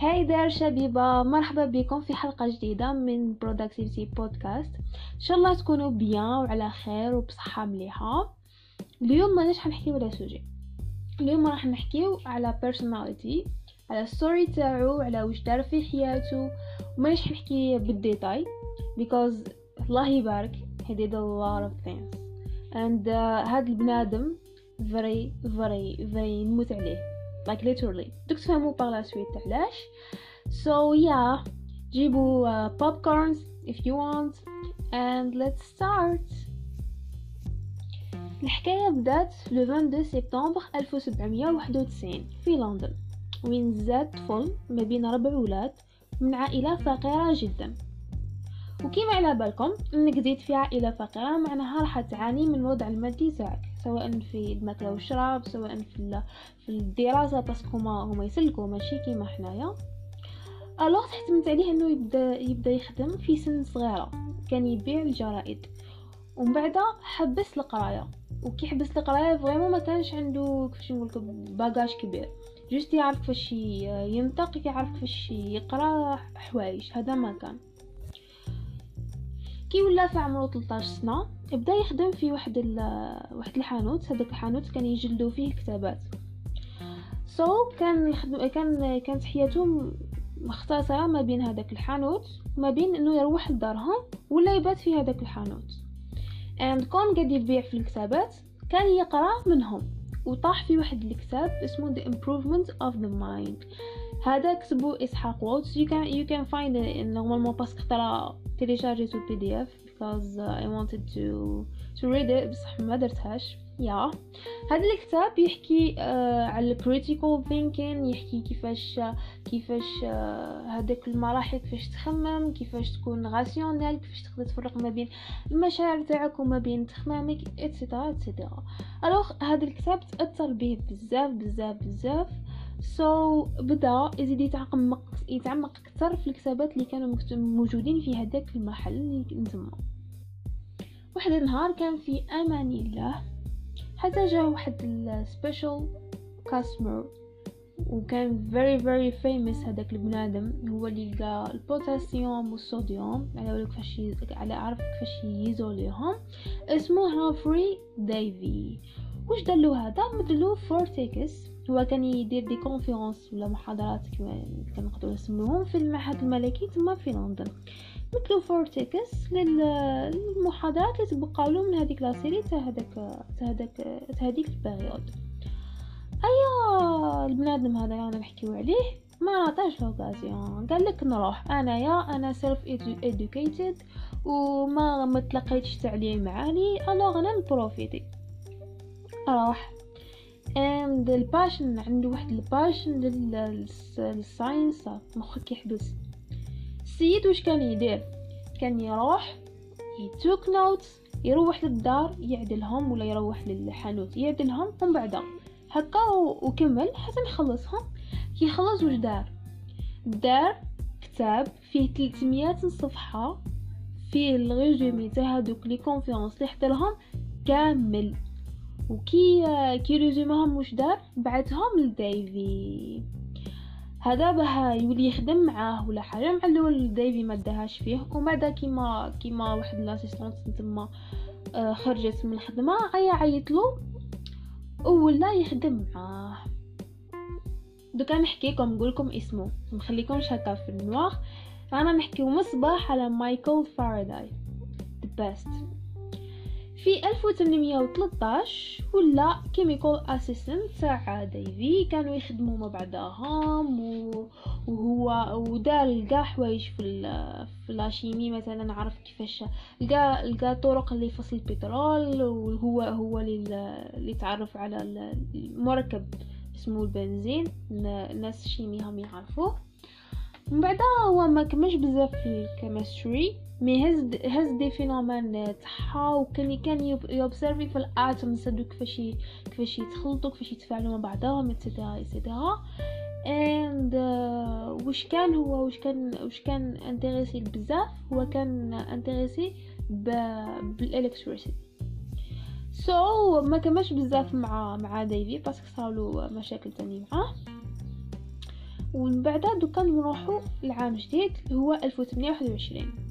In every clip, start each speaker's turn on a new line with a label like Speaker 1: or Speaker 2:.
Speaker 1: هاي دار شبيبة مرحبا بكم في حلقة جديدة من Productivity Podcast. إن شاء الله تكونوا بيان وعلى خير وبصحة مليحة. اليوم ماناش حنحكيو على sujet اليوم راح نحكيو على personality على ال story تاعو على واش دار في حياته. وماناش حنحكي بال détail because الله يبارك he did a lot of things. And uh, هاد البنادم very very very نموت عليه. Like literally. دوك تفهموا par la suite. علاش؟ So yeah. جيبوا uh, popcorns if you want. And let's start. الحكاية بدات لو 22 سبتمبر 1791 في لندن. وين زاد طفل ما بين ربع ولاد من عائلة فقيرة جدا. وكيما على بالكم؟ إنك زيد في عائلة فقيرة معناها راح تعاني من الوضع المادي تاعك سواء في الماكلة والشراب سواء في في الدراسة parce que هما هما يسلكوا ماشي كيما حنايا. alors تحتمت عليه إنه يبدا يبدأ يخدم في سن صغيرة كان يبيع الجرائد ومن بعد حبس القراية. وكي حبس القراية vraiment ما كانش عنده كيفاش نقول bagage كبير. juste يعرف كيفاش ينطق يعرف كيفاش يقرأ حوايج هذا ما كان. كي ولا في عمره 13 سنة بدا يخدم في واحد واحد الحانوت هذاك الحانوت كان يجلدوا فيه الكتابات. so, كان الخدم كان كانت حياته مختصرة ما بين هذاك الحانوت وما بين إنه يروح لدارهم ولا يبات في هذاك الحانوت. And كون قاعد يبيع في الكتابات كان يقرأ منهم وطاح في واحد الكتاب اسمه The Improvement of the Mind. هذا كتبو إسحاق you can you can find it normalement parce que ترى téléchargitou PDF uh, I wanted to to read it. بصح ما درتهاش. يا. هذا الكتاب يحكي uh, على critical thinking يحكي كيفاش كيفاش هذاك uh, المراحل كيفاش تخمم كيفاش تكون rationnel كيفاش تقدر تفرق ما بين المشاعر تاعك وما بين تخمامك et cetera et cetera alors هذا الكتاب تأثر به بزاف بزاف بزاف. so, بدأ يزيد يتعمق يتعمق أكثر في الكتابات اللي كانوا موجودين في هذاك المحل اللي نتما واحد النهار كان في أمان الله. حتى جا واحد ال special customer وكان very very famous هذاك البنادم. هو اللي لقى البوتاسيوم والصوديوم. على بالك كيفاش على عرف كيفاش يزوليهم. اسمه هامفري ديفي. واش مدلو هذا؟ مدلو فور تيكي هو كان يدير des conférences ولا محاضرات كما كنقدروا نسموهم في المعهد الملكي تما في لندن. مثلو فورتيكس للمحاضرات اللي تبقاو له من هذيك لاسيري تاع هذاك تاع هذاك تاع هذيك البيريود. أيا البنادم هذا أنا نحكيو عليه ما عطاش لوكازيون. قال لك نروح. انايا أنا سيلف ادوكيتد وما ما تلقيتش تعليم عالي ألوغ أنا نبروفيتي. اند ال passion عنده واحد ال passion لل science مخك يحبس. السيد واش كان يدير؟ كان يروح ي took notes يروح للدار يعدلهم ولا يروح للحانوت يعدلهم ومن بعد هكا وكمل حتى نخلصهم. كي خلص واش دار؟ دار كتاب فيه 300 صفحة فيه ال résumé تاع هذوك les conférences اللي حضرهم كامل. وكي كي résuméهم واش دار؟ بعثهم لديفي. هذا باه يولي يخدم معاه ولا حاجة. مع الأول ديفي ما داهاش فيه. ومن بعد كيما كيما واحد l'assistant تما آه خرجت من الخدمة عيا عيطلو ولا يخدم معاه. دوكا نحكيكم نقولكم اسمه. مخليكمش هكا في ال noir أنا نحكيو مصباح على مايكل فاراداي. The best. في 1813 ولا chemical assistant تاع ديفي كانوا يخدموا مع بعضهم وهو ودار كاع حوايج في في la chimie مثلا عرف كيفاش لقى لقى طرق اللي يفصل البترول وهو هو اللي تعرف على المركب اسمه البنزين. الناس ال chimie هم يعرفوه. من بعد هو ما كملش بزاف في ال chemistry mais هز هز des phénomènes تاعها وكان كان ي observer في ال atoms هادو كيفاش كيفاش يتخلطوا كيفاش يتفاعلوا مع بعضهم et cetera et cetera and واش كان هو واش كان واش كان intéressé بزاف هو كان intéressé بال électricité so, ما كملش بزاف مع مع ديفي باسكو صاروا مشاكل تاني معاه ومن بعد دوكا نروحو لعام جديد هو 1821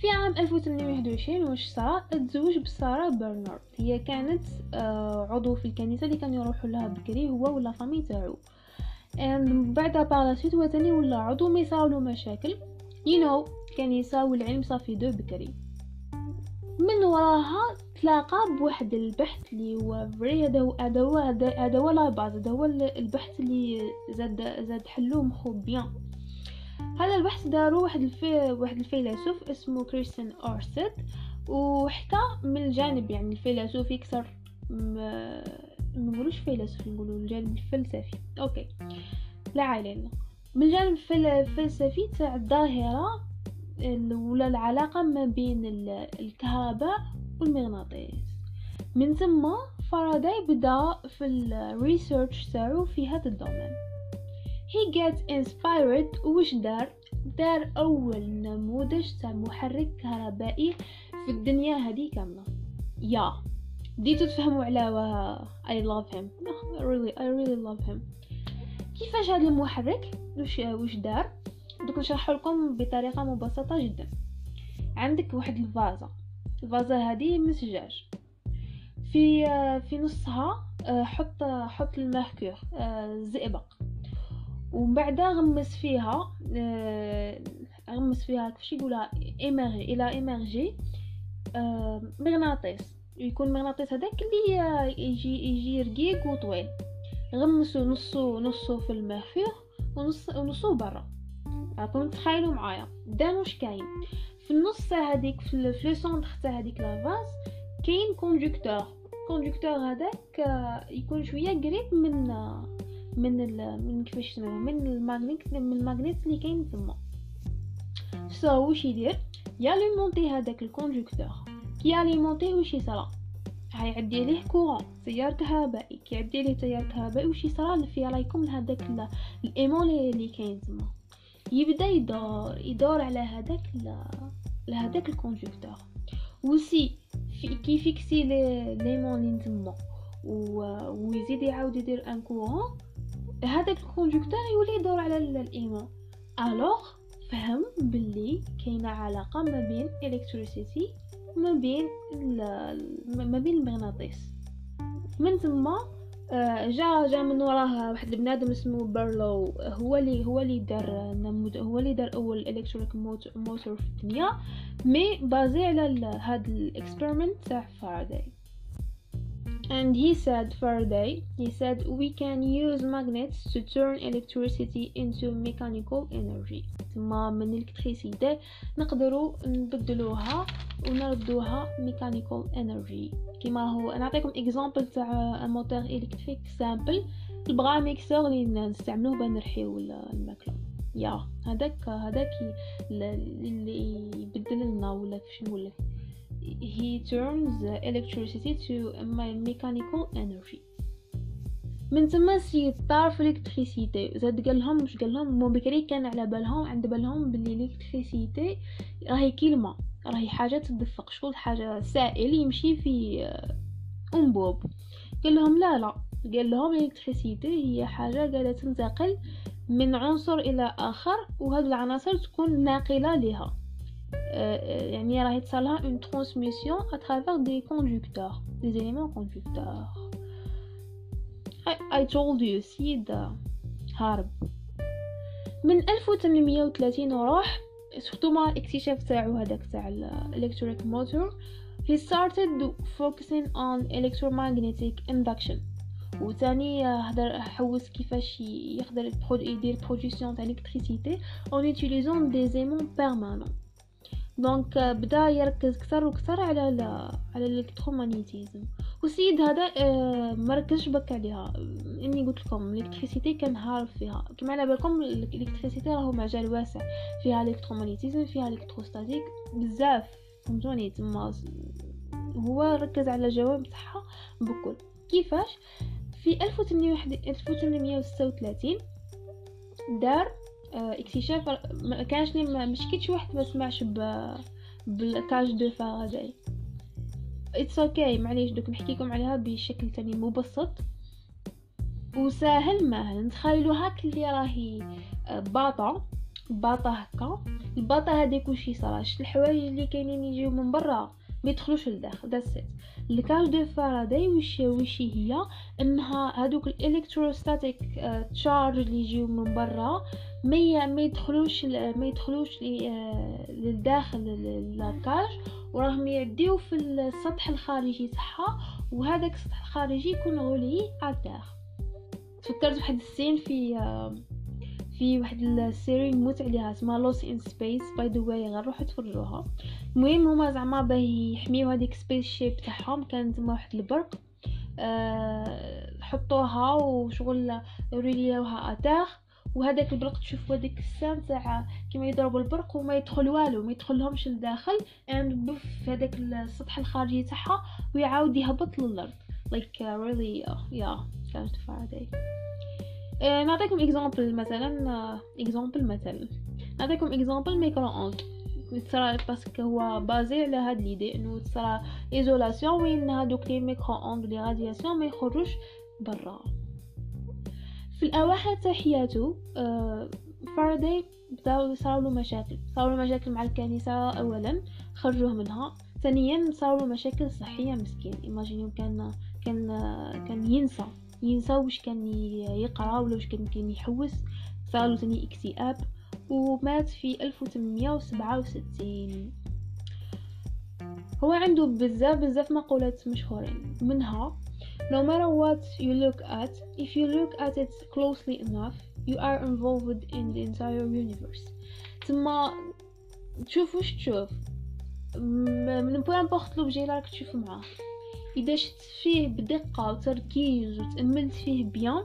Speaker 1: في عام 1821 واش صرا تزوج بسارة برنارد. هي كانت آه، عضو في الكنيسة اللي كان يروحوا لها بكري هو و la famille تاعو. And بعد paraît-il هو تاني ولا عضو ما يصراولو مشاكل. You know الكنيسة والعلم صافي de بكري. من وراها تلاقى بواحد البحث اللي هو vrai هذا هو هذا هو هذا هو la base هذا هو البحث اللي زاد زاد حلو مخو bien. هذا البحث دارو واحد الفي واحد الفيلسوف اسمه كريستيان اورستد وحكى من الجانب يعني الفيلسوفي أكثر ما نقولوش فيلسوف نقولوا الجانب الفلسفي. Okay. لا علينا. من الجانب الفلسفي تاع الظاهرة ولا العلاقة ما بين الكهرباء والمغناطيس. من ثم فاراداي بدأ في ال research تاعو في هذا ال domaine. He gets inspired. وش دار؟ دار أول نموذج تاع محرك كهربائي في الدنيا هذه كاملة. يا. بديتو تفهموا على I love him. No, really I really love كيفاش هذا المحرك؟ وش دار؟ نشرح لكم بطريقة مبسطة جدا. عندك واحد الفازة. الفازة هذه من زجاج في في نصها آه، حط حط ال mercure الزئبق. ومن بعد غمس فيها آه، غمس فيها كيفاش يقولها immergé il a immergé آه، مغناطيس. يكون مغناطيس هذاك اللي يجي يجي رقيق وطويل. غمسوا نصو نصو في ال mercure ونص ونصو برا. راكم تخيلوا معايا. دا واش كاين؟ في النص هذيك في le centre تاع هذيك la vase كاين conducteur conducteur هذاك يكون شوية قريب من من ال من كيفاش من ال magnet من ال magnet اللي كاين تما. so so, واش يدير؟ ي alimenter هذاك ال conducteur كي ي alimenter واش يصرا هيعدي عليه courant تيار كهربائي كي يعدي عليه تيار كهربائي واش يصرا في رايكم لهداك l'aimant اللي كاين تما. يبدأ يدور يدور على هذاك لهذاك ال conducteur و si في fixé l'aimant اللي تما ويزيد يعاود يدير un courant هذاك ال conducteur يولي يدور على l'aimant alors فهم باللي كاينة علاقة ما بين électricité ما بين ما بين المغناطيس. من آه، جا جا من وراه واحد البنادم اسمه بارلو هو اللي هو اللي دار هو اللي دار أول electric motor في الدنيا mais basé على هاد ال experiment تاع فاراداي and he said Faraday he said we can use magnets to turn electricity into mechanical energy. ثم من électricité نقدروا نبدلوها ونردوها mechanical energy. كما هو نعطيكم exemple تاع moteur électrique simple le bras mixeur اللي نستعملوه باه نرحيو الماكلة. يا هذاك هذاك اللي يبدل لنا ولا كيفاش نقول he turns electricity to mechanical energy. من تما سي طار في l'électricité. زاد قال لهم مش قال لهم مو بكري كان على بالهم عند بالهم باللي l'électricité راهي كلمة راهي حاجة تدفق. شغل حاجة سائل يمشي في انبوب قال لهم لا لا. قال لهم الإلكتريسيتي هي حاجة قاعدة تنتقل من عنصر إلى آخر وهذه العناصر تكون ناقلة لها une transmission à travers des conducteurs des éléments conducteurs I, I told you سيد هارب من 1830 وراح سورتو مع الاكتشاف تاعو هذاك تاع الالكتريك موتور he started focusing on electromagnetic induction وثاني هدر حوس كيفاش يقدر يدير برودكسيون تاع الكتريسيتي en utilisant des aimants permanents donc بدا يركز كثر وكثر على على l'électromagnétisme والسيد هذا آه، مركزش بك عليها. إني قلت لكم l'électricité كان هارف فيها. كما على بالكم l'électricité راهو مجال واسع. فيها l'électromagnétisme فيها l'électrostatique. بزاف فهمتوني؟ تما هو ركز على الجواب تاعها بكل. كيفاش؟ في 1836 دار اكتشاف ما كانش لي مش كيتش واحد ما سمعش ب ب la cage de Faraday. it's okay okay. معليش دوك نحكيكم عليها بشكل تاني مبسط. وساهل ماهل نتخيلو هاك اللي راهي آه، باطة باطة هكا. الباطة هذيك وشي صراش الحوايج اللي كاينين يجيو من برا ما يدخلوش لداخل ات la cage de Faraday وش وش هي؟ انها هذوك ال electrostatic charge اللي يجيو من برا. ما ما يدخلوش ما يدخلوش آه، للداخل la cage وراهم يعديو في السطح الخارجي تاعها وهذاك السطح الخارجي يكون غولي على الداخل تفكرت بواحد السين في آه، في واحد السيري نموت عليها اسمها لوس ان سبيس باي ذا واي غير روحوا تفرجوها. المهم هما زعما باه يحميو هذيك سبيس شيب تاعهم كانت تما واحد البرق أه حطوها وشغل ريليوها اتاخ وهذاك البرق تشوف هذيك السام تاع كيما يضربوا البرق وما يدخل والو ما يدخلهمش لداخل يعني بف هذاك السطح الخارجي تاعها ويعاود يهبط للأرض. Really uh, yeah cage Faraday uh, نعطيكم exemple مثلا exemple uh, مثلا. نعطيكم exemple micro-ondes تصرا parce que هو basé على هاد l'idée إنه تصرا isolation وين هادوك les micro-ondes les radiations ما يخرجوش برا. في الأواخر تاع حياته فارداي بداو صاروا مشاكل. صاروا مشاكل مع الكنيسة اولا خرجوه منها. ثانيا صاروا مشاكل صحية مسكين. ايماجينيو كان كان كان ينسى. ينسى واش كان يقرأ ولا واش كان كان يحوس. صاروا ثاني اكتئاب ومات في 1867 هو عنده بزاف بزاف مقولات مشهورين. منها No matter what you look at, if you look at it closely enough, you are involved in the entire universe. تما تشوف وش تشوف من n'importe l'objet راك تشوف معاه اذا شفت فيه بدقة وتركيز وتأملت فيه bien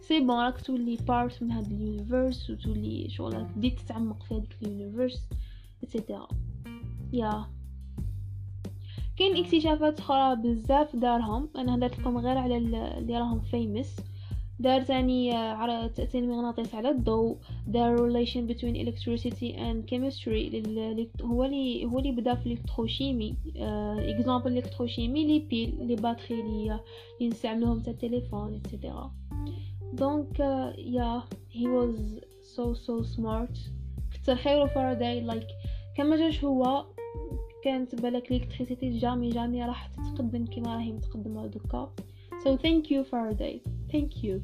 Speaker 1: c'est bon راك تولي part من هاد ال universe وتولي شغل بديت تتعمق في هاديك ال universe et cetera yeah كاين اكتشافات أخرى بزاف دارهم. أنا هدرت لكم غير على اللي راهم famous دار تاني على تأثير المغناطيس على الضوء. دار relation between electricity and chemistry هو اللي هو اللي بدا في l'électrochimie. exemple l'électrochimie les piles les batteries اللي نستعملوهم تاع التليفون et cetera donc yeah he was so so smart كتر خير فاراداي like كون ما جاش هو كانت بالك l'électricité jamais jamais راح تتقدم كما راهي متقدمة دوكا. So thank you Faraday thank you.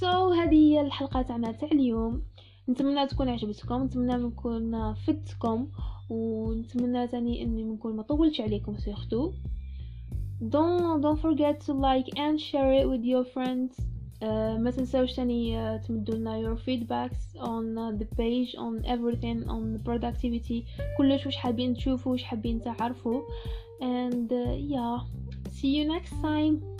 Speaker 1: So هذه هي الحلقة تاعنا تاع اليوم. نتمنى تكون عجبتكم نتمنى نكون فدتكم ونتمنى تاني إني نكون ما طولتش عليكم surtout don't don't forget to like and share it with your friends. ما تنسوش تاني uh, تمدوا لنا your feedbacks on uh, the page on everything on the productivity كلش واش حابين تشوفوا واش حابين تعرفوا and uh, yeah see you next time